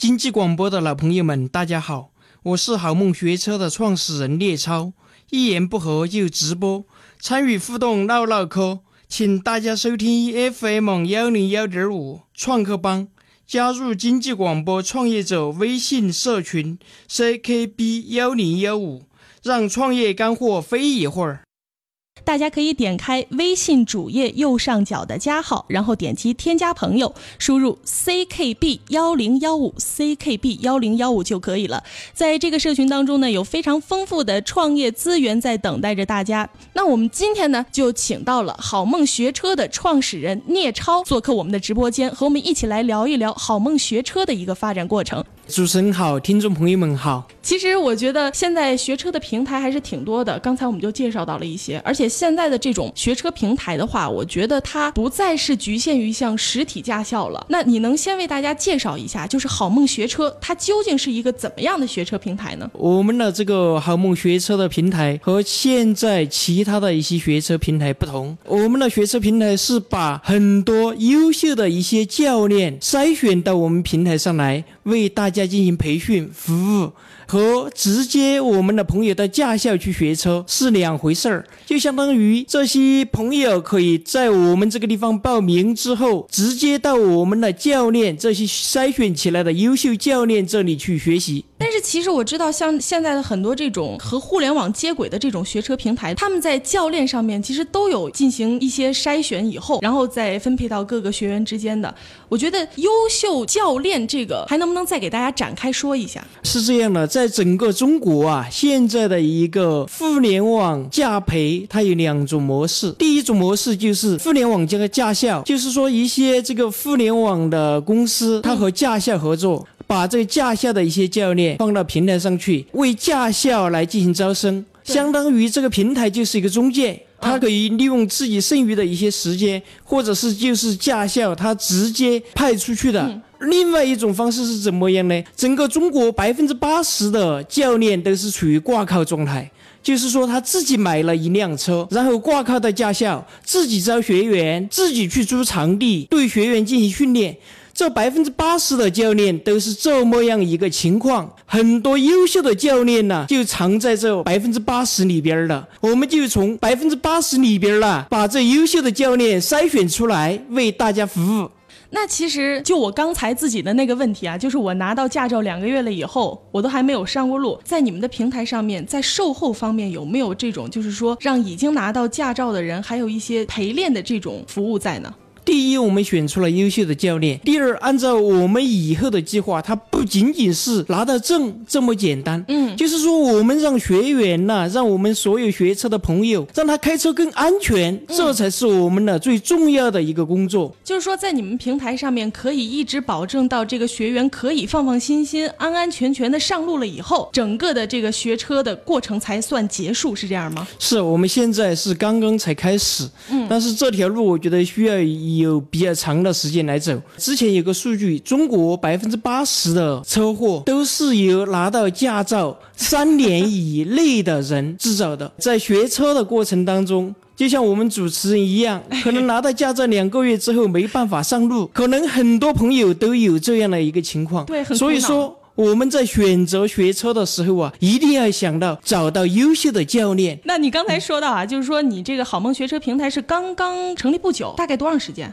经济广播的老朋友们，大家好，我是好梦学车的创始人聂超。一言不合就直播，参与互动唠唠嗑，请大家收听 FM 幺零幺点五创客帮，加入经济广播创业者微信社群 CKB 幺零幺五，让创业干货飞一会儿。大家可以点开微信主页右上角的加号，然后点击添加朋友，输入 ckb 幺零幺五 ckb 幺零幺五就可以了。在这个社群当中呢，有非常丰富的创业资源在等待着大家。那我们今天呢，就请到了好梦学车的创始人聂超做客我们的直播间，和我们一起来聊一聊好梦学车的一个发展过程。主持人好，听众朋友们好。其实我觉得现在学车的平台还是挺多的，刚才我们就介绍到了一些，而且现在的这种学车平台的话，我觉得它不再是局限于像实体驾校了。那你能先为大家介绍一下，就是好梦学车它究竟是一个怎么样的学车平台呢？我们的这个好梦学车的平台和现在其他的一些学车平台不同，我们的学车平台是把很多优秀的一些教练筛选到我们平台上来，为大家进行培训服务。和直接我们的朋友到驾校去学车是两回事儿，就相当于这些朋友可以在我们这个地方报名之后，直接到我们的教练这些筛选起来的优秀教练这里去学习。但是其实我知道，像现在的很多这种和互联网接轨的这种学车平台，他们在教练上面其实都有进行一些筛选以后，然后再分配到各个学员之间的。我觉得优秀教练这个还能不能再给大家展开说一下？是这样的，在整个中国啊，现在的一个互联网驾培，它有两种模式。第一种模式就是互联网加个驾校，就是说一些这个互联网的公司，它和驾校合作。把这个驾校的一些教练放到平台上去，为驾校来进行招生，相当于这个平台就是一个中介，他可以利用自己剩余的一些时间，或者是就是驾校他直接派出去的。另外一种方式是怎么样呢？整个中国百分之八十的教练都是处于挂靠状态，就是说他自己买了一辆车，然后挂靠到驾校，自己招学员，自己去租场地，对学员进行训练。这百分之八十的教练都是这么样一个情况，很多优秀的教练呢，就藏在这百分之八十里边了。我们就从百分之八十里边了，把这优秀的教练筛选出来，为大家服务。那其实就我刚才自己的那个问题啊，就是我拿到驾照两个月了以后，我都还没有上过路，在你们的平台上面，在售后方面有没有这种，就是说让已经拿到驾照的人，还有一些陪练的这种服务在呢？第一，我们选出了优秀的教练；第二，按照我们以后的计划，它不仅仅是拿到证这么简单。嗯，就是说，我们让学员呐，让我们所有学车的朋友，让他开车更安全，这才是我们的最重要的一个工作。就是说，在你们平台上面，可以一直保证到这个学员可以放放心心、安安全全的上路了以后，整个的这个学车的过程才算结束，是这样吗？是我们现在是刚刚才开始，嗯，但是这条路我觉得需要以。有比较长的时间来走。之前有个数据，中国百分之八十的车祸都是由拿到驾照三年以内的人制造的。在学车的过程当中，就像我们主持人一样，可能拿到驾照两个月之后没办法上路，可能很多朋友都有这样的一个情况。对，所以说。我们在选择学车的时候啊，一定要想到找到优秀的教练。那你刚才说到啊，就是说你这个好梦学车平台是刚刚成立不久，大概多长时间？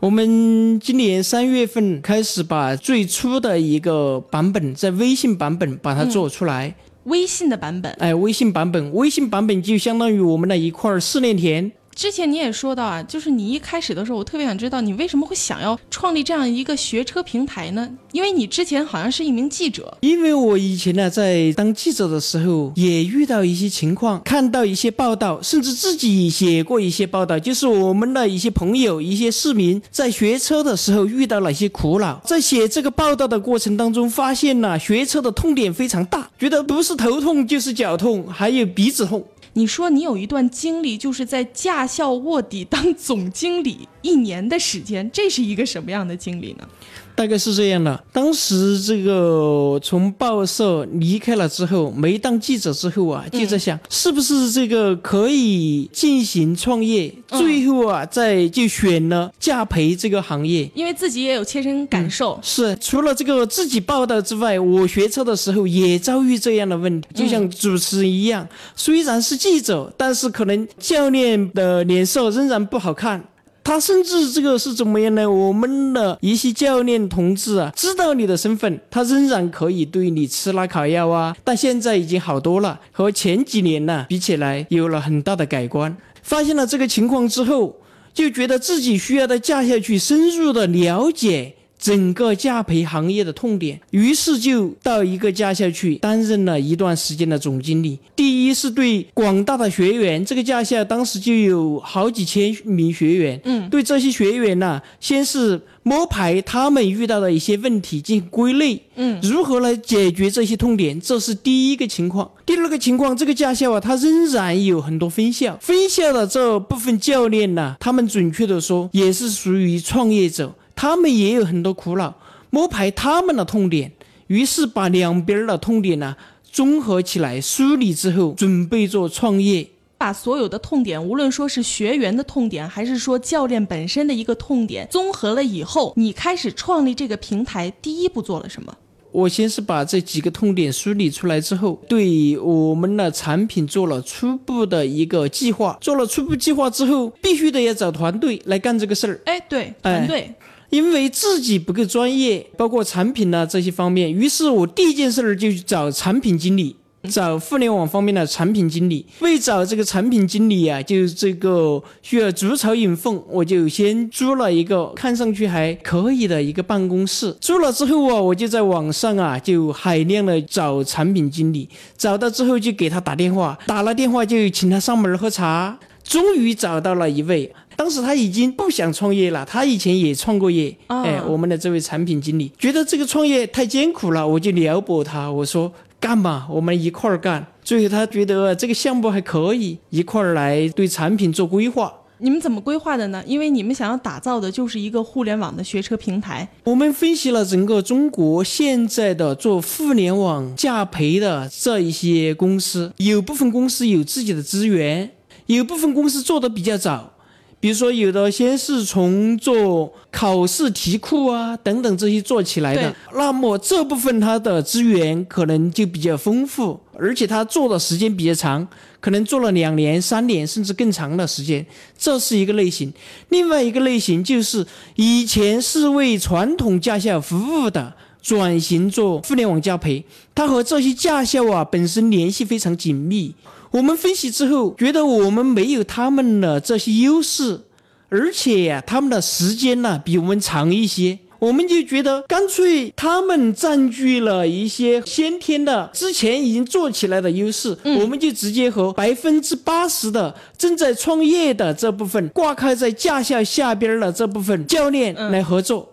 我们今年三月份开始把最初的一个版本在微信版本把它做出来。微信的版本？哎，微信版本，微信版本就相当于我们的一块试炼田。之前你也说到啊，就是你一开始的时候，我特别想知道你为什么会想要创立这样一个学车平台呢？因为你之前好像是一名记者。因为我以前呢，在当记者的时候，也遇到一些情况，看到一些报道，甚至自己写过一些报道，就是我们的一些朋友、一些市民在学车的时候遇到了一些苦恼。在写这个报道的过程当中，发现了学车的痛点非常大，觉得不是头痛就是脚痛，还有鼻子痛。你说你有一段经历，就是在驾校卧底当总经理。一年的时间，这是一个什么样的经历呢？大概是这样的。当时这个从报社离开了之后，没当记者之后啊，就在想是不是这个可以进行创业。最后啊，再就选了驾培这个行业，因为自己也有切身感受。是除了这个自己报道之外，我学车的时候也遭遇这样的问题，就像主持人一样，虽然是记者，但是可能教练的脸色仍然不好看。他甚至这个是怎么样呢？我们的一些教练同志啊，知道你的身份，他仍然可以对你吃拉卡药啊。但现在已经好多了，和前几年呢比起来，有了很大的改观。发现了这个情况之后，就觉得自己需要的驾校去深入的了解。整个驾培行业的痛点，于是就到一个驾校去担任了一段时间的总经理。第一是对广大的学员，这个驾校当时就有好几千名学员，嗯，对这些学员呢，先是摸排他们遇到的一些问题进行归类，嗯，如何来解决这些痛点，这是第一个情况。第二个情况，这个驾校啊，它仍然有很多分校，分校的这部分教练呢，他们准确的说，也是属于创业者。他们也有很多苦恼，摸排他们的痛点，于是把两边的痛点呢综合起来梳理之后，准备做创业。把所有的痛点，无论说是学员的痛点，还是说教练本身的一个痛点，综合了以后，你开始创立这个平台，第一步做了什么？我先是把这几个痛点梳理出来之后，对我们的产品做了初步的一个计划。做了初步计划之后，必须得要找团队来干这个事儿。哎，对，团队。因为自己不够专业，包括产品呢这些方面，于是我第一件事儿就找产品经理，找互联网方面的产品经理。为找这个产品经理啊，就这个需要筑巢引凤，我就先租了一个看上去还可以的一个办公室。租了之后啊，我就在网上啊就海量的找产品经理，找到之后就给他打电话，打了电话就请他上门喝茶，终于找到了一位。当时他已经不想创业了，他以前也创过业。哎，我们的这位产品经理觉得这个创业太艰苦了，我就撩拨他，我说干吧，我们一块儿干。最后他觉得这个项目还可以，一块儿来对产品做规划。你们怎么规划的呢？因为你们想要打造的就是一个互联网的学车平台。我们分析了整个中国现在的做互联网驾培的这一些公司，有部分公司有自己的资源，有部分公司做的比较早。比如说，有的先是从做考试题库啊等等这些做起来的，那么这部分它的资源可能就比较丰富，而且它做的时间比较长，可能做了两年、三年甚至更长的时间，这是一个类型。另外一个类型就是以前是为传统驾校服务的，转型做互联网教培，它和这些驾校啊本身联系非常紧密。我们分析之后，觉得我们没有他们的这些优势，而且呀，他们的时间呢比我们长一些，我们就觉得干脆他们占据了一些先天的之前已经做起来的优势，我们就直接和百分之八十的正在创业的这部分挂靠在驾校下边的这部分教练来合作。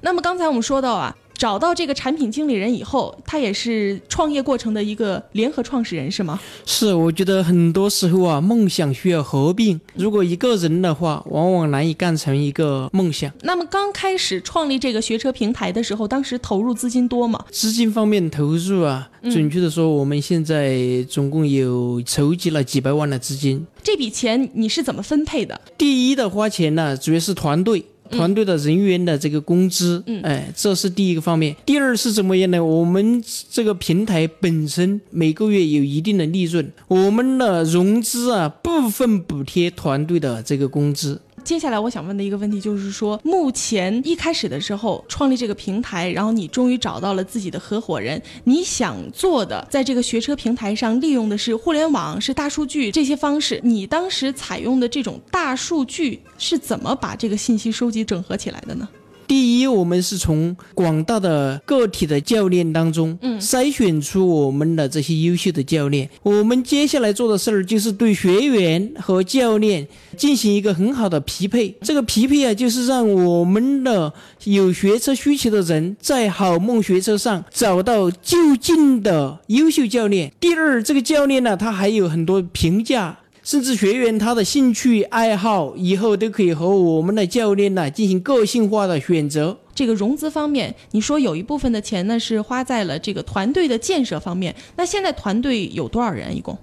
那么刚才我们说到啊。找到这个产品经理人以后，他也是创业过程的一个联合创始人，是吗？是，我觉得很多时候啊，梦想需要合并。如果一个人的话，往往难以干成一个梦想。那么刚开始创立这个学车平台的时候，当时投入资金多吗？资金方面投入啊，准确的说，我们现在总共有筹集了几百万的资金。这笔钱你是怎么分配的？第一的花钱呢，主要是团队。团队的人员的这个工资，哎，这是第一个方面。第二是怎么样呢？我们这个平台本身每个月有一定的利润，我们的融资啊，部分补贴团队的这个工资。接下来我想问的一个问题就是说，目前一开始的时候创立这个平台，然后你终于找到了自己的合伙人，你想做的，在这个学车平台上利用的是互联网、是大数据这些方式。你当时采用的这种大数据是怎么把这个信息收集整合起来的呢？第一，我们是从广大的个体的教练当中，嗯，筛选出我们的这些优秀的教练。我们接下来做的事儿就是对学员和教练进行一个很好的匹配。这个匹配啊，就是让我们的有学车需求的人在好梦学车上找到就近的优秀教练。第二，这个教练呢，他还有很多评价。甚至学员他的兴趣爱好以后都可以和我们的教练呢进行个性化的选择。这个融资方面，你说有一部分的钱呢是花在了这个团队的建设方面。那现在团队有多少人？一共？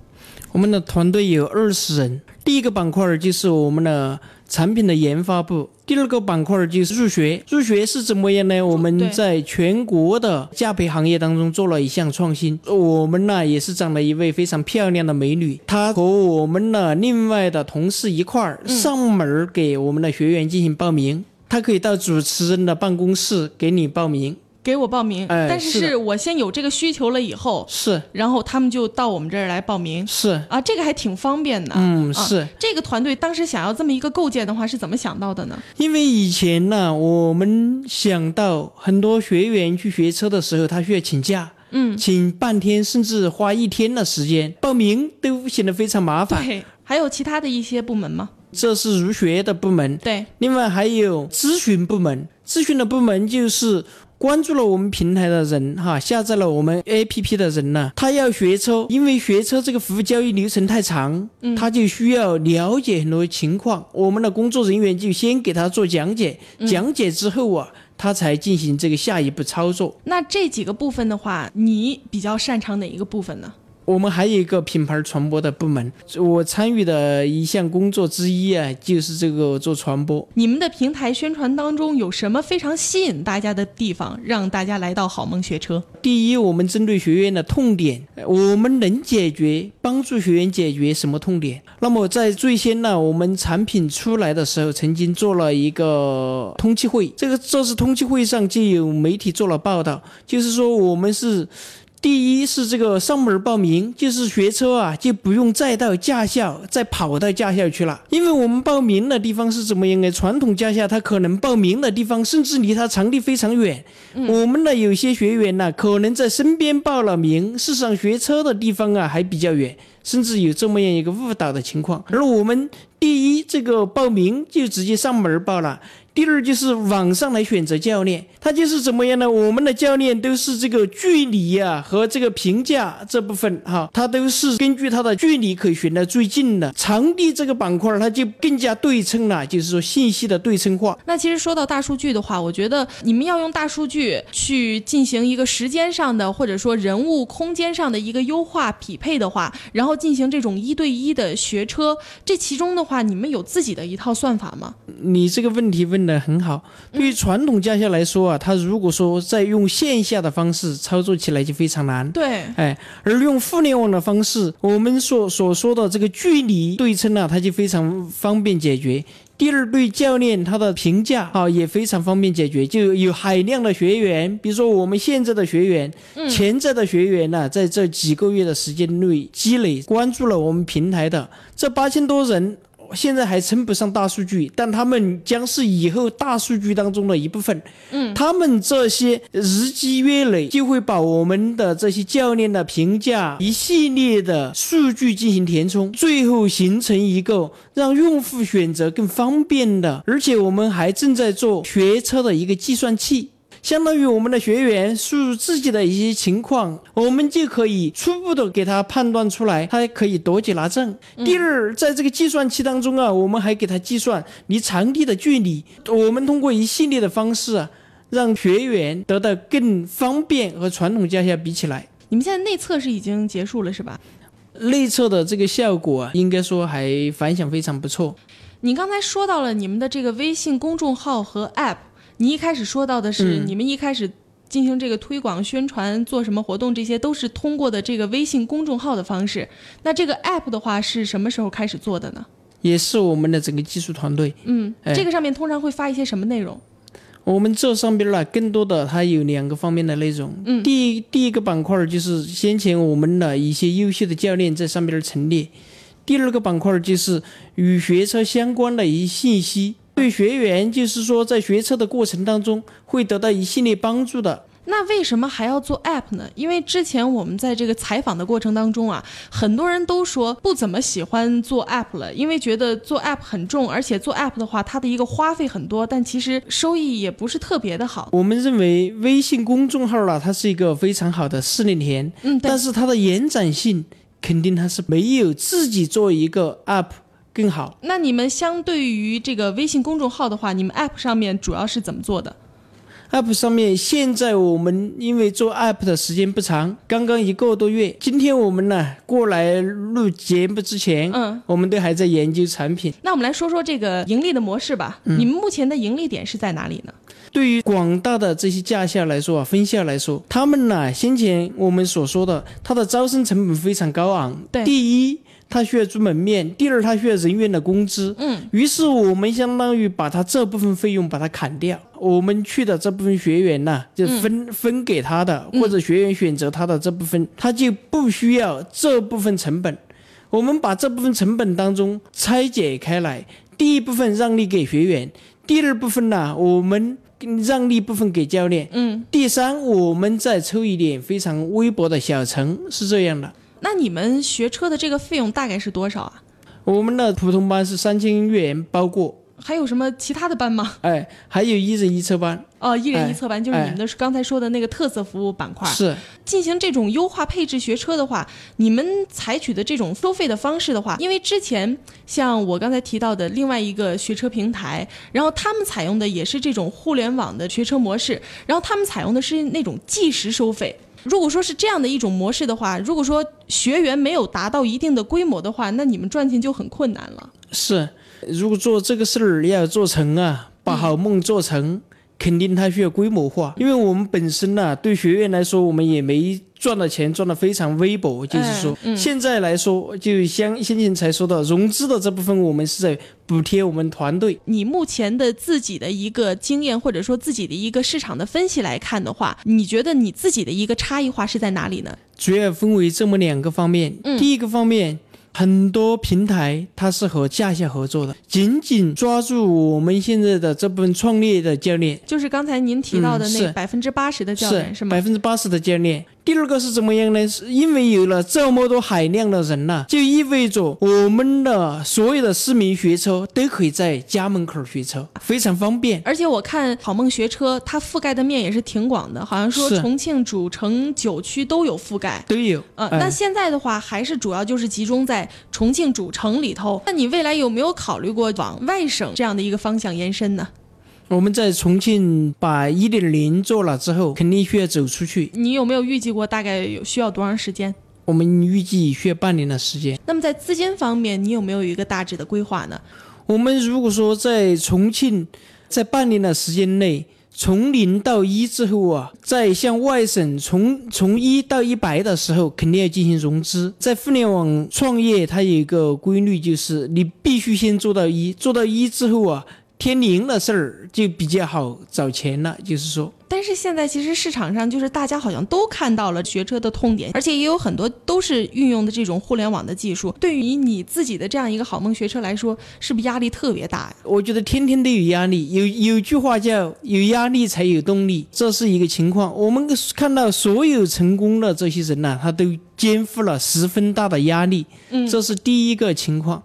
我们的团队有二十人。第一个板块就是我们的产品的研发部，第二个板块就是入学。入学是怎么样呢？我们在全国的驾培行业当中做了一项创新。我们呢也是找了一位非常漂亮的美女，她和我们的另外的同事一块儿上门给我们的学员进行报名。她可以到主持人的办公室给你报名。给我报名，但是是我先有这个需求了以后，是，然后他们就到我们这儿来报名，是啊，这个还挺方便的，嗯，是。这个团队当时想要这么一个构建的话，是怎么想到的呢？因为以前呢，我们想到很多学员去学车的时候，他需要请假，嗯，请半天甚至花一天的时间报名，都显得非常麻烦。对，还有其他的一些部门吗？这是入学的部门，对。另外还有咨询部门，咨询的部门就是。关注了我们平台的人，哈，下载了我们 APP 的人呢，他要学车，因为学车这个服务交易流程太长，他就需要了解很多情况，我们的工作人员就先给他做讲解，讲解之后啊，他才进行这个下一步操作。那这几个部分的话，你比较擅长哪一个部分呢？我们还有一个品牌传播的部门，我参与的一项工作之一啊，就是这个做传播。你们的平台宣传当中有什么非常吸引大家的地方，让大家来到好梦学车？第一，我们针对学员的痛点，我们能解决帮助学员解决什么痛点？那么在最先呢，我们产品出来的时候，曾经做了一个通气会，这个这次通气会上就有媒体做了报道，就是说我们是。第一是这个上门报名，就是学车啊，就不用再到驾校，再跑到驾校去了。因为我们报名的地方是怎么样的？传统驾校他可能报名的地方甚至离他场地非常远。我们的有些学员呢，可能在身边报了名，事实上学车的地方啊还比较远，甚至有这么样一个误导的情况。而我们第一这个报名就直接上门报了。第二就是网上来选择教练，他就是怎么样呢？我们的教练都是这个距离呀和这个评价这部分哈，他都是根据他的距离可以选到最近的。场地这个板块它就更加对称了，就是说信息的对称化。那其实说到大数据的话，我觉得你们要用大数据去进行一个时间上的或者说人物空间上的一个优化匹配的话，然后进行这种一对一的学车，这其中的话，你们有自己的一套算法吗？你这个问题问。的很好，对于传统驾校来说啊，他如果说在用线下的方式操作起来就非常难。对，哎，而用互联网的方式，我们所所说的这个距离对称呢，它就非常方便解决。第二，对教练他的评价啊也非常方便解决，就有海量的学员，比如说我们现在的学员，潜在的学员呢，在这几个月的时间内积累关注了我们平台的这八千多人。现在还称不上大数据，但他们将是以后大数据当中的一部分。嗯，他们这些日积月累，就会把我们的这些教练的评价一系列的数据进行填充，最后形成一个让用户选择更方便的。而且我们还正在做学车的一个计算器。相当于我们的学员输入自己的一些情况，我们就可以初步的给他判断出来，他可以多久拿证。第二，在这个计算器当中啊，我们还给他计算离场地的距离。我们通过一系列的方式啊，让学员得到更方便和传统驾校比起来。你们现在内测是已经结束了是吧？内测的这个效果啊，应该说还反响非常不错。你刚才说到了你们的这个微信公众号和 App。你一开始说到的是，你们一开始进行这个推广宣传，做什么活动，这些都是通过的这个微信公众号的方式。那这个 app 的话，是什么时候开始做的呢？也是我们的整个技术团队。嗯，这个上面通常会发一些什么内容？我们这上边呢，更多的它有两个方面的内容。嗯，第一第一个板块就是先前我们的一些优秀的教练在上边陈列，第二个板块就是与学车相关的一些信息。对学员，就是说在学车的过程当中会得到一系列帮助的。那为什么还要做 app 呢？因为之前我们在这个采访的过程当中啊，很多人都说不怎么喜欢做 app 了，因为觉得做 app 很重，而且做 app 的话，它的一个花费很多，但其实收益也不是特别的好。我们认为微信公众号呢，它是一个非常好的试炼田，嗯，但是它的延展性。肯定它是没有自己做一个 app 更好。那你们相对于这个微信公众号的话，你们 app 上面主要是怎么做的？app 上面现在我们因为做 app 的时间不长，刚刚一个多月。今天我们呢过来录节目之前，嗯，我们都还在研究产品。那我们来说说这个盈利的模式吧。你们目前的盈利点是在哪里呢？对于广大的这些驾校来说啊，分校来说，他们呢先前我们所说的，它的招生成本非常高昂。对第一。他需要租门面，第二他需要人员的工资，嗯，于是我们相当于把他这部分费用把它砍掉，我们去的这部分学员呢，就分、分给他的，或者学员选择他的这部分，他就不需要这部分成本。我们把这部分成本当中拆解开来，第一部分让利给学员，第二部分呢，我们让利部分给教练，嗯，第三我们再抽一点非常微薄的小成，是这样的。那你们学车的这个费用大概是多少啊？我们的普通班是三千元包过，还有什么其他的班吗？哎，还有一人一车班，哦，一人一车班，就是哎你们的刚才说的那个特色服务板块。是进行这种优化配置学车的话，你们采取的这种收费的方式的话，因为之前像我刚才提到的另外一个学车平台，然后他们采用的也是这种互联网的学车模式，然后他们采用的是那种计时收费。如果说是这样的一种模式的话，如果说学员没有达到一定的规模的话，那你们赚钱就很困难了。是，如果做这个事儿要做成啊，把好梦做成，肯定它需要规模化。因为我们本身呢、对学员来说，我们也没赚的钱赚的非常微薄，就是说，现在来说，就像先前才说的，融资的这部分，我们是在补贴我们团队。你目前的自己的一个经验，或者说自己的一个市场的分析来看的话，你觉得你自己的一个差异化是在哪里呢？主要分为这么两个方面。第一个方面，很多平台它是和驾校合作的，紧紧抓住我们现在的这部分创业的教练，就是刚才您提到的那百分之八十的教练、是吗百？分之八十的教练。第二个是怎么样呢？是因为有了这么多海量的人呐、就意味着我们的所有的市民学车都可以在家门口学车，非常方便。而且我看好梦学车，它覆盖的面也是挺广的，好像说重庆主城九区都有覆盖。都有，呃，哎那现在的话，还是主要就是集中在重庆主城里头。那你未来有没有考虑过往外省这样的一个方向延伸呢？我们在重庆把一点零做了之后，肯定需要走出去。你有没有预计过大概有需要多长时间？我们预计需要半年的时间。那么在资金方面，你有没有一个大致的规划呢？我们如果说在重庆，在半年的时间内，从零到一之后啊，在向外省从从一到一百的时候，肯定要进行融资。在互联网创业，它有一个规律，就是你必须先做到一，做到一之后啊，天灵的事儿就比较好找钱了。就是说，但是现在其实市场上就是大家好像都看到了学车的痛点，而且也有很多都是运用的这种互联网的技术。对于你自己的这样一个好梦学车来说，是不是压力特别大呀？我觉得天天都有压力，有有句话叫“有压力才有动力”，这是一个情况。我们看到所有成功的这些人呐、他都肩负了十分大的压力，嗯这是第一个情况。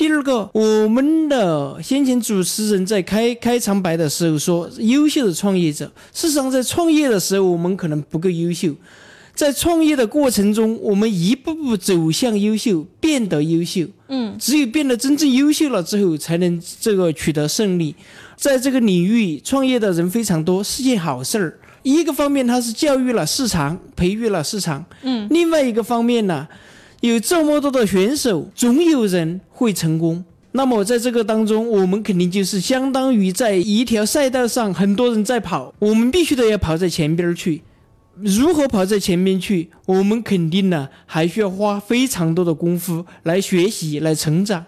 第二个，我们的先前主持人在开开场白的时候说，优秀的创业者，事实上在创业的时候，我们可能不够优秀，在创业的过程中，我们一步步走向优秀，变得优秀。嗯，只有变得真正优秀了之后，才能这个取得胜利。在这个领域，创业的人非常多，是件好事儿。一个方面，它是教育了市场，培育了市场。嗯，另外一个方面呢，有这么多的选手，总有人会成功。那么在这个当中，我们肯定就是相当于在一条赛道上，很多人在跑，我们必须得要跑在前边去。如何跑在前面去？我们肯定呢，还需要花非常多的功夫来学习、来成长。